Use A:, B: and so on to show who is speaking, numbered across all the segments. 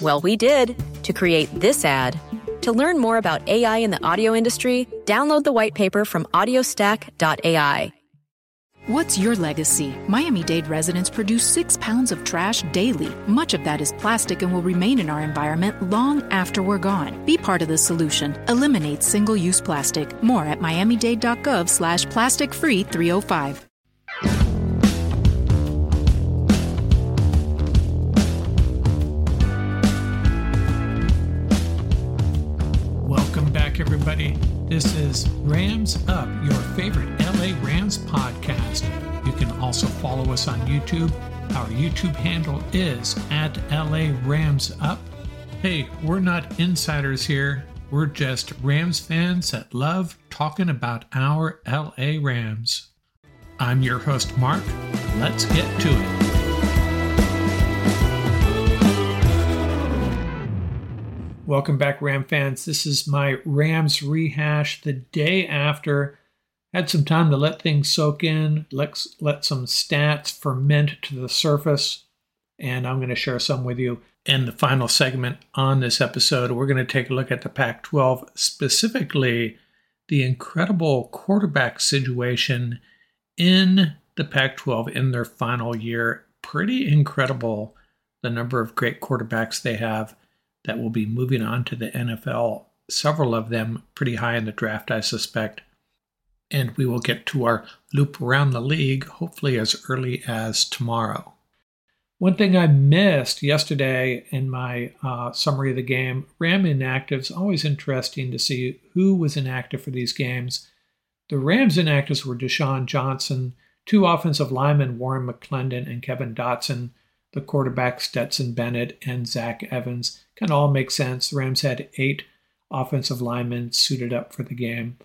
A: Well, we did to create this ad. To learn more about AI in the audio industry, download the white paper from audiostack.ai.
B: What's your legacy? Miami Dade residents produce six pounds of trash daily. Much of that is plastic and will remain in our environment long after we're gone. Be part of the solution. Eliminate single-use plastic. More at miamidade.gov slash plastic free 305.
C: Everybody. This is Rams Up, your favorite LA Rams podcast. You can also follow us on YouTube. Our YouTube handle is at LA Rams Up. Hey, we're not insiders here. We're just Rams fans that love talking about our LA Rams. I'm your host, Mark. Let's get to it. Welcome back, Ram fans. This is my Rams rehash the day after. Had some time to let things soak in, let, let some stats ferment to the surface, and I'm going to share some with you. In the final segment on this episode, we're going to take a look at the Pac 12, specifically the incredible quarterback situation in the Pac 12 in their final year. Pretty incredible the number of great quarterbacks they have that will be moving on to the NFL, several of them pretty high in the draft, I suspect. And we will get to our loop around the league hopefully as early as tomorrow. One thing I missed yesterday in my uh, summary of the game Ram inactives, always interesting to see who was inactive for these games. The Rams inactives were Desjuan Johnson, two offensive linemen, Warren McClendon and Kevin Dotson, the quarterback Stetson Bennett and Zach Evans. Kind of all make sense. The Rams had eight offensive linemen suited up for the game.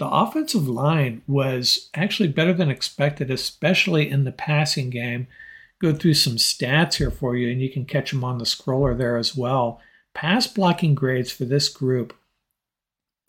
C: The offensive line was actually better than expected, especially in the passing game. Go through some stats here for you, and you can catch them on the scroller there as well. Pass blocking grades for this group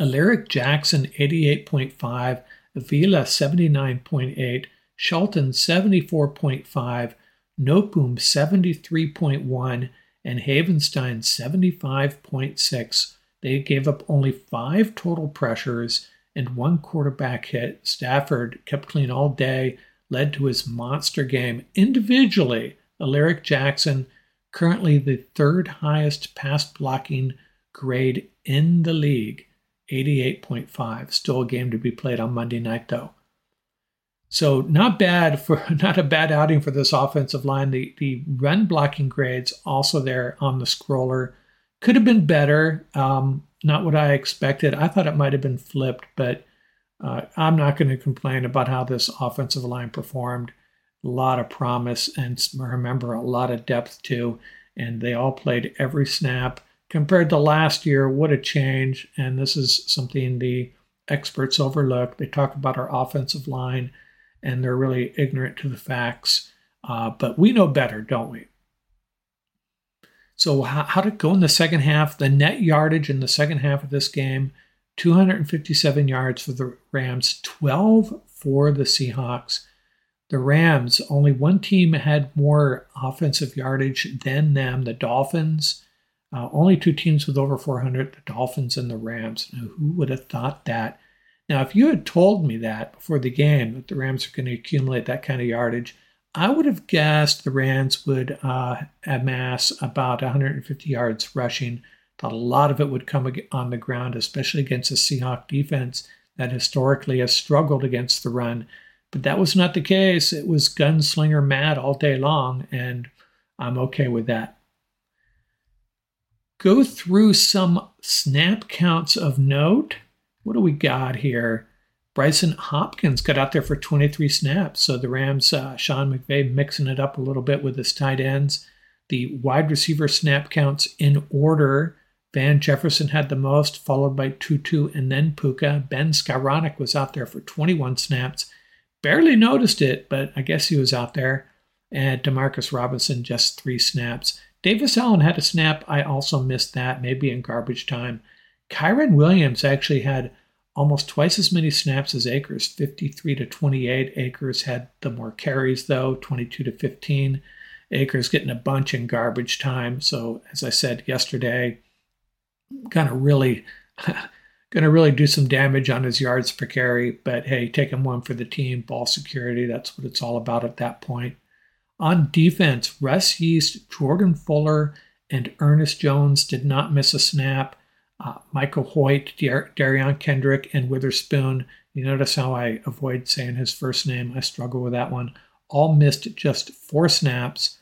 C: Alaric Jackson 88.5, Avila 79.8, Shelton 74.5, Noteboom 73.1, and Havenstein 75.6. They gave up only five total pressures and one quarterback hit. Stafford kept clean all day, led to his monster game. Individually, Alaric Jackson, currently the third highest pass blocking grade in the league, 88.5. Still a game to be played on Monday night, though. So not bad for not a bad outing for this offensive line. The the run blocking grades also there on the scroller could have been better. Um, not what I expected. I thought it might have been flipped, but Uh, I'm not going to complain about how this offensive line performed. A lot of promise, and remember, a lot of depth too. And they all played every snap. Compared to last year, what a change. And this is something the experts overlook. They talk about our offensive line, and they're really ignorant to the facts. Uh, but we know better, don't we? So, how, how did it go in the second half? The net yardage in the second half of this game 257 yards for the Rams, 12 for the Seahawks. The Rams, only one team had more offensive yardage than them, the Dolphins. Uh, only two teams with over 400, the Dolphins and the Rams. Now, who would have thought that? Now, if you had told me that before the game, that the Rams are going to accumulate that kind of yardage, I would have guessed the Rams would uh, amass about 150 yards rushing. Thought a lot of it would come on the ground, especially against a Seahawk defense that historically has struggled against the run. But that was not the case. It was gunslinger mad all day long, and I'm okay with that. Go through some snap counts of note. What do we got here? Brycen Hopkins got out there for 23 snaps. So the Rams, uh, Sean McVay mixing it up a little bit with his tight ends. The wide receiver snap counts in order. Van Jefferson had the most, followed by Tutu and then Puka. Ben Skowronek was out there for 21 snaps. Barely noticed it, but I guess he was out there. And Demarcus Robinson just three snaps. Davis Allen had a snap. I also missed that, maybe in garbage time. Kyren Williams actually had almost twice as many snaps as Akers, 53 to 28. Akers had the more carries, though, 22 to 15. Akers getting a bunch in garbage time. So, as I said yesterday, of really going to really do some damage on his yards per carry. But hey, taking one for the team, ball security, that's what it's all about at that point. On defense, Russ Yeast, Jordan Fuller, and Ernest Jones did not miss a snap. Uh, Michael Hoyt, Dar- Derion Kendrick, and Witherspoon. You notice how I avoid saying his first name. I struggle with that one. All missed just four snaps.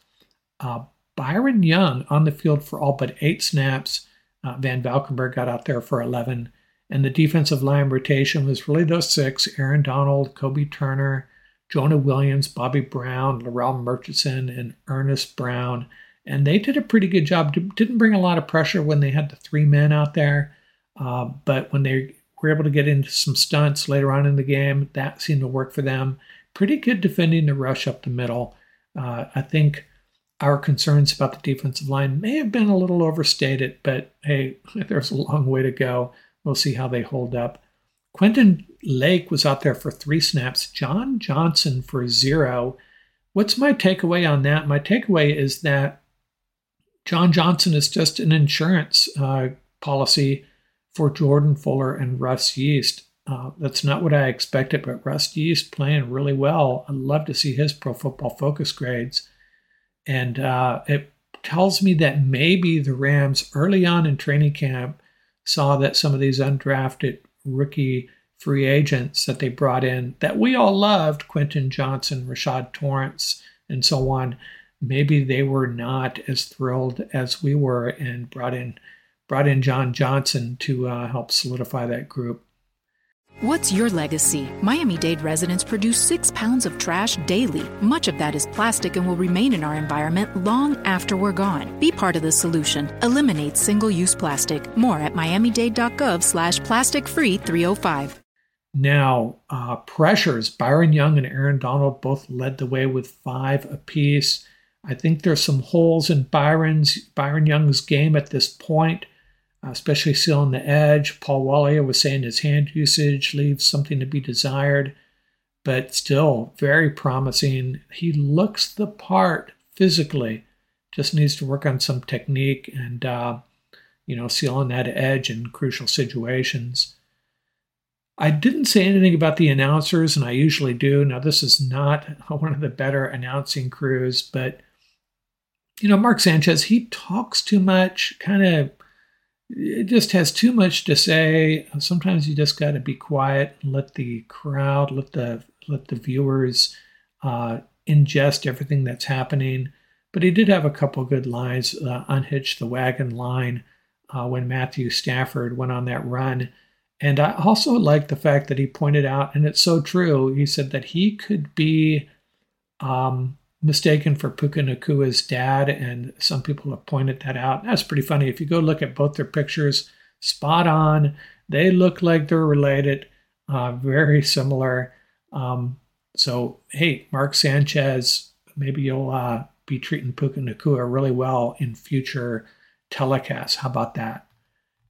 C: Uh, Byron Young on the field for all but eight snaps. Uh, Van Valkenburg got out there for 11. And the defensive line rotation was really those six Aaron Donald, Kobe Turner, Jonah Williams, Bobby Brown, Larrell Murchison, and Earnest Brown. And they did a pretty good job. Didn't bring a lot of pressure when they had the three men out there. Uh, but when they were able to get into some stunts later on in the game, that seemed to work for them. Pretty good defending the rush up the middle. Uh, I think our concerns about the defensive line may have been a little overstated, but hey, there's a long way to go. We'll see how they hold up. Quentin Lake was out there for three snaps, John Johnson for zero. What's my takeaway on that? My takeaway is that John Johnson is just an insurance uh, policy for Jordan Fuller and Russ Yeast. Uh, that's not what I expected, but Russ Yeast playing really well. I'd love to see his pro football focus grades. And uh, it tells me that maybe the Rams early on in training camp saw that some of these undrafted rookie free agents that they brought in that we all loved, Quentin Johnson, Rashad Torrence, and so on, maybe they were not as thrilled as we were and brought in brought in John Johnson to uh, help solidify that group.
B: What's your legacy? Miami Dade residents produce six pounds of trash daily. Much of that is plastic and will remain in our environment long after we're gone. Be part of the solution. Eliminate single-use plastic. More at miamidade.gov slash plastic free 305.
C: Now, uh, pressures. Byron Young and Aaron Donald both led the way with five apiece. I think there's some holes in Byron's Byron Young's game at this point especially sealing the edge. Paul Wallier was saying his hand usage leaves something to be desired, but still very promising. He looks the part physically, just needs to work on some technique and, uh, you know, sealing that edge in crucial situations. I didn't say anything about the announcers, and I usually do. Now, this is not one of the better announcing crews, but, you know, Mark Sanchez, he talks too much, kind of it just has too much to say. Sometimes you just got to be quiet and let the crowd, let the let the viewers uh, ingest everything that's happening. But he did have a couple good lines. Uh, unhitch the wagon line uh, when Matthew Stafford went on that run, And I also like the fact that he pointed out, and it's so true, he said that he could be um, mistaken for Puka Nacua's dad, and some people have pointed that out. That's pretty funny. If you go look at both their pictures, spot on. They look like they're related, uh, very similar. Um, so, hey, Mark Sanchez, maybe you'll uh, be treating Puka Nacua really well in future telecasts. How about that?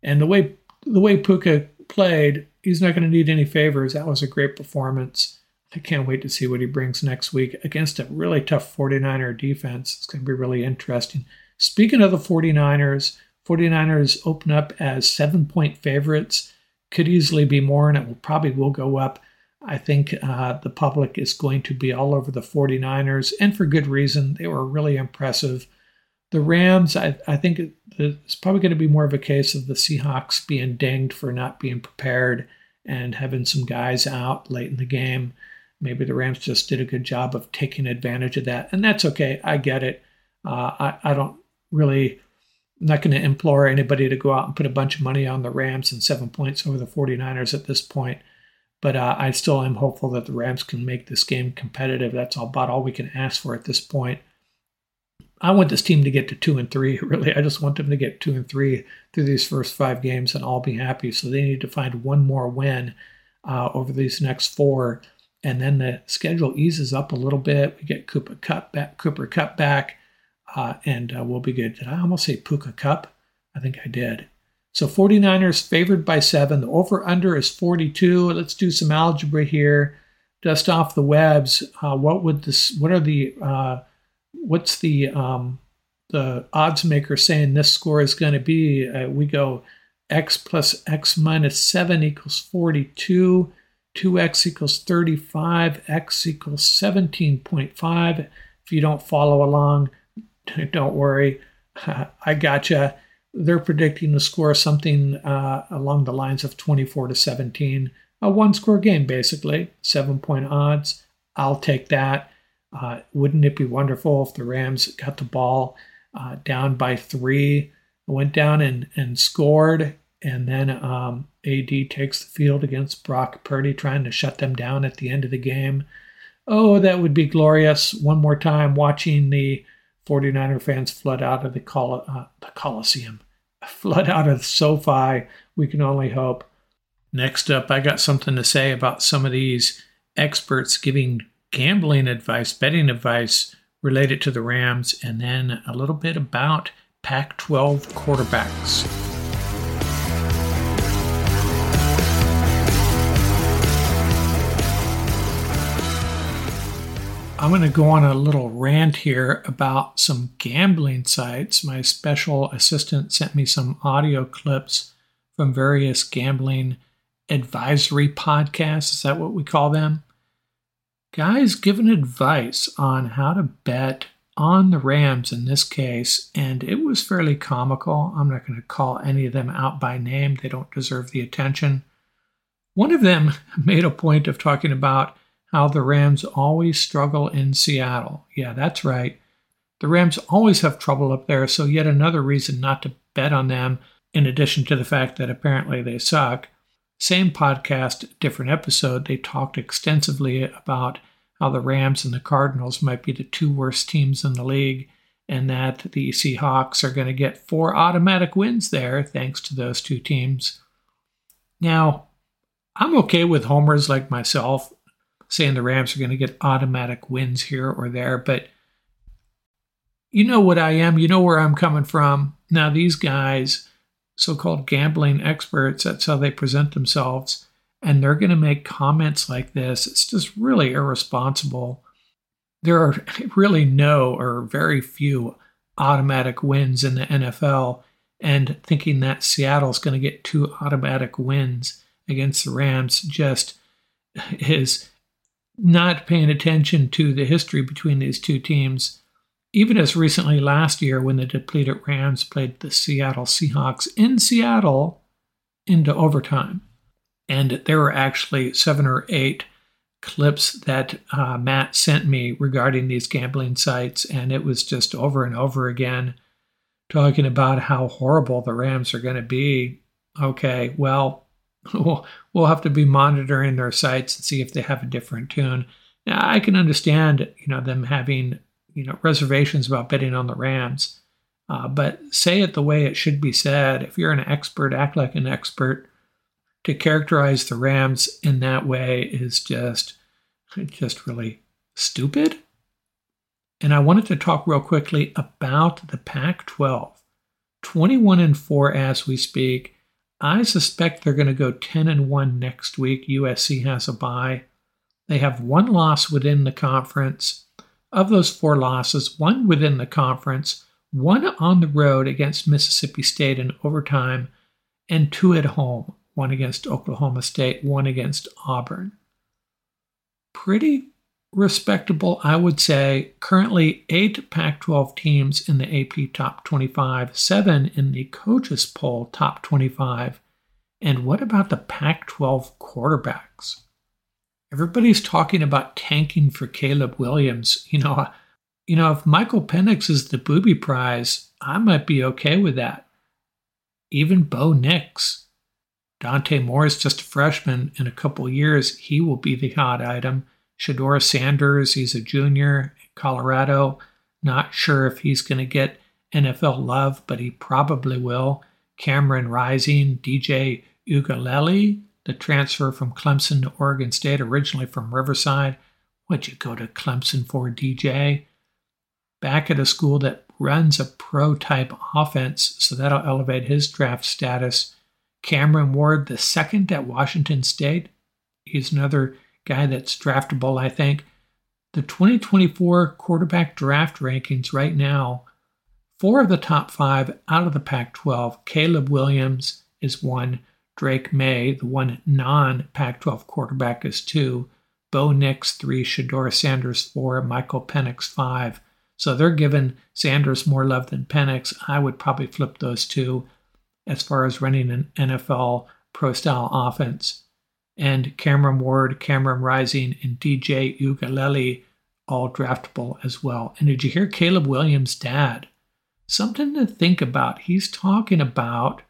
C: And the way the way Puka played, he's not going to need any favors. That was a great performance. I can't wait to see what he brings next week against a really tough 49er defense. It's going to be really interesting. Speaking of the 49ers, 49ers open up as seven point favorites. Could easily be more, and it will probably will go up. I think uh, the public is going to be all over the 49ers, and for good reason. They were really impressive. The Rams, I, I think it's probably going to be more of a case of the Seahawks being dinged for not being prepared and having some guys out late in the game. Maybe the Rams just did a good job of taking advantage of that, and that's okay. I get it. Uh, I, I don't really, I'm not going to implore anybody to go out and put a bunch of money on the Rams and seven points over the 49ers at this point. But uh, I still am hopeful that the Rams can make this game competitive. That's about all we can ask for at this point. I want this team to get to two and three. Really, I just want them to get two and three through these first five games, and I'll be happy. So they need to find one more win uh, over these next four, and then the schedule eases up a little bit. We get Cooper Cup back, Cooper Kupp back, uh, and uh, we'll be good. Did I almost say Puka Cup? I think I did. So 49ers favored by seven. The over under is 42. Let's do some algebra here. Dust off the webs. Uh, what would this? What are the? Uh, what's the um, the odds maker saying this score is going to be? Uh, we go x plus x minus seven equals 42. 2x equals 35. X equals 17.5. If you don't follow along, don't worry. I gotcha they're predicting the score something uh, along the lines of 24 to 17. A one score game, basically, seven point odds. I'll take that. Uh, wouldn't it be wonderful if the Rams got the ball uh, down by three, went down and, and scored, and then um, AD takes the field against Brock Purdy, trying to shut them down at the end of the game? Oh, that would be glorious. One more time, watching the 49er fans flood out of the, Col- uh, the Coliseum flood out of SoFi. We can only hope. Next up, I got something to say about some of these experts giving gambling advice, betting advice related to the Rams, and then a little bit about Pac 12 quarterbacks. I'm going to go on a little rant here about some gambling sites. My special assistant sent me some audio clips from various gambling advisory podcasts. Is that what we call them? Guys giving advice on how to bet on the Rams in this case, and it was fairly comical. I'm not going to call any of them out by name, they don't deserve the attention. One of them made a point of talking about how the Rams always struggle in Seattle. Yeah, that's right. The Rams always have trouble up there, so yet another reason not to bet on them, in addition to the fact that apparently they suck. Same podcast, different episode, they talked extensively about how the Rams and the Cardinals might be the two worst teams in the league, and that the Seahawks are going to get four automatic wins there thanks to those two teams. Now, I'm okay with homers like myself saying the Rams are going to get automatic wins here or there, but you know what I am. You know where I'm coming from. Now, these guys, so called gambling experts, that's how they present themselves, and they're going to make comments like this. It's just really irresponsible. There are really no or very few automatic wins in the NFL, and thinking that Seattle's going to get two automatic wins against the Rams just is not paying attention to the history between these two teams, even as recently last year when the depleted Rams played the Seattle Seahawks in Seattle into overtime. And there were actually seven or eight clips that uh, Matt sent me regarding these gambling sites, and it was just over and over again talking about how horrible the Rams are going to be. Okay, well, we'll, have to be monitoring their sites and see if they have a different tune. Now, I can understand, you know, them having, you know, reservations about betting on the Rams, uh, but say it the way it should be said. If you're an expert, act like an expert. To characterize the Rams in that way is just, just really stupid. And I wanted to talk real quickly about the Pac 12. 21 and 4 as we speak. I suspect they're going to go 10 and 1 next week. USC has a bye. They have one loss within the conference. Of those four losses, one within the conference, one on the road against Mississippi State in overtime, and two at home one against Oklahoma State, one against Auburn. Pretty respectable, I would say. Currently, eight Pac 12 teams in the AP top 25, seven in the coaches poll top 25. And what about the Pac 12 quarterbacks? Everybody's talking about tanking for Caleb Williams. You know, you know, if Michael Penix is the booby prize, I might be okay with that. Even Bo Nix. Dante Moore is just a freshman. In a couple years, he will be the hot item. Shedeur Sanders, he's a junior in Colorado. Not sure if he's going to get NFL love, but he probably will. Cameron Rising, DJ Uiagalelei, the transfer from Clemson to Oregon State, originally from Riverside. What'd you go to Clemson for, DJ? Back at a school that runs a pro type offense, so that'll elevate his draft status. Cameron Ward, the second at Washington State, he's another guy that's draftable, I think. The 2024 quarterback draft rankings right now, four of the top five out of the Pac 12. Caleb Williams is one. Drake Maye, the one non Pac 12 quarterback, is two. Bo Nix, three. Shedeur Sanders, four. Michael Penix, five. So they're giving Sanders more love than Penix. I would probably flip those two as far as running an NFL pro style offense and Cameron Ward, Cameron Rising, and DJ Uiagalelei all draftable as well. And did you hear Caleb Williams' dad? Something to think about. He's talking about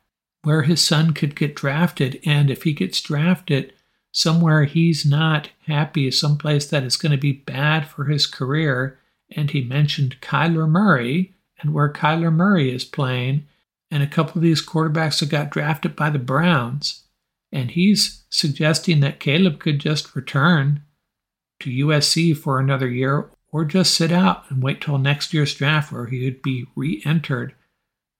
C: where his son could get drafted, and if he gets drafted somewhere he's not happy, someplace that is going to be bad for his career. And he mentioned Kyler Murray and where Kyler Murray is playing, and a couple of these quarterbacks that got drafted by the Browns. And he's suggesting that Caleb could just return to USC for another year or just sit out and wait till next year's draft where he would be re entered.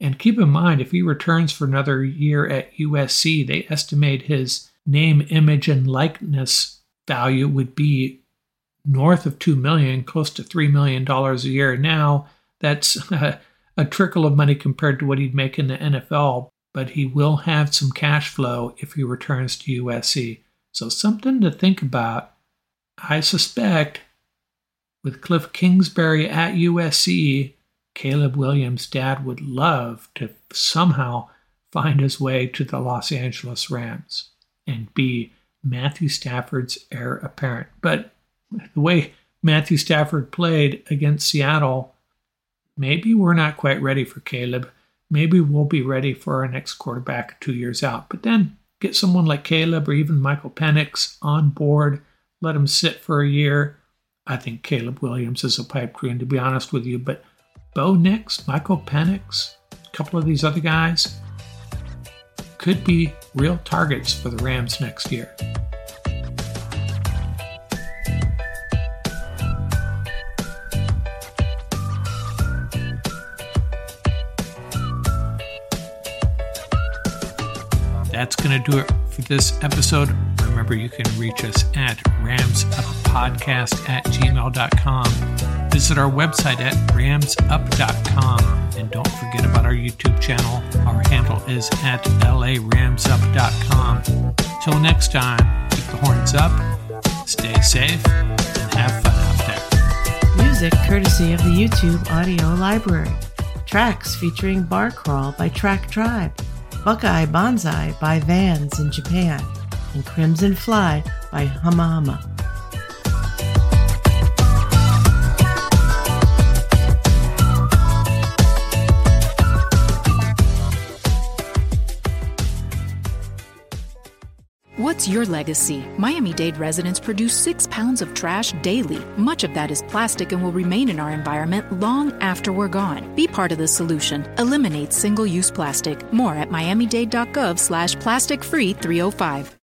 C: And keep in mind, if he returns for another year at USC, they estimate his name, image, and likeness value would be north of 2 million, close to three million dollars a year. Now that's a, a trickle of money compared to what he'd make in the NFL but he will have some cash flow if he returns to USC. So, something to think about. I suspect with Cliff Kingsbury at USC, Caleb Williams' dad would love to somehow find his way to the Los Angeles Rams and be Matthew Stafford's heir apparent. But the way Matthew Stafford played against Seattle, maybe we're not quite ready for Caleb maybe we'll be ready for our next quarterback two years out. But then get someone like Caleb or even Michael Penix on board, let him sit for a year. I think Caleb Williams is a pipe dream, to be honest with you. But Bo Nix, Michael Penix, a couple of these other guys could be real targets for the Rams next year. That's going to do it for this episode. Remember, you can reach us at ramsuppodcast at gmail.com. Visit our website at ramsup.com. And don't forget about our YouTube channel. Our handle is at laramsup.com. Till next time, keep the horns up, stay safe, and have fun out there.
D: Music courtesy of the YouTube audio library. Tracks featuring Bar Crawl by Track Tribe. Buckeye Bonsai by Vans in Japan, and Crimson Fly by Hama
B: What's your legacy? Miami Dade residents produce six pounds of trash daily. Much of that is plastic and will remain in our environment long after we're gone. Be part of the solution. Eliminate single-use plastic. More at miamidade.gov slash plastic free 305.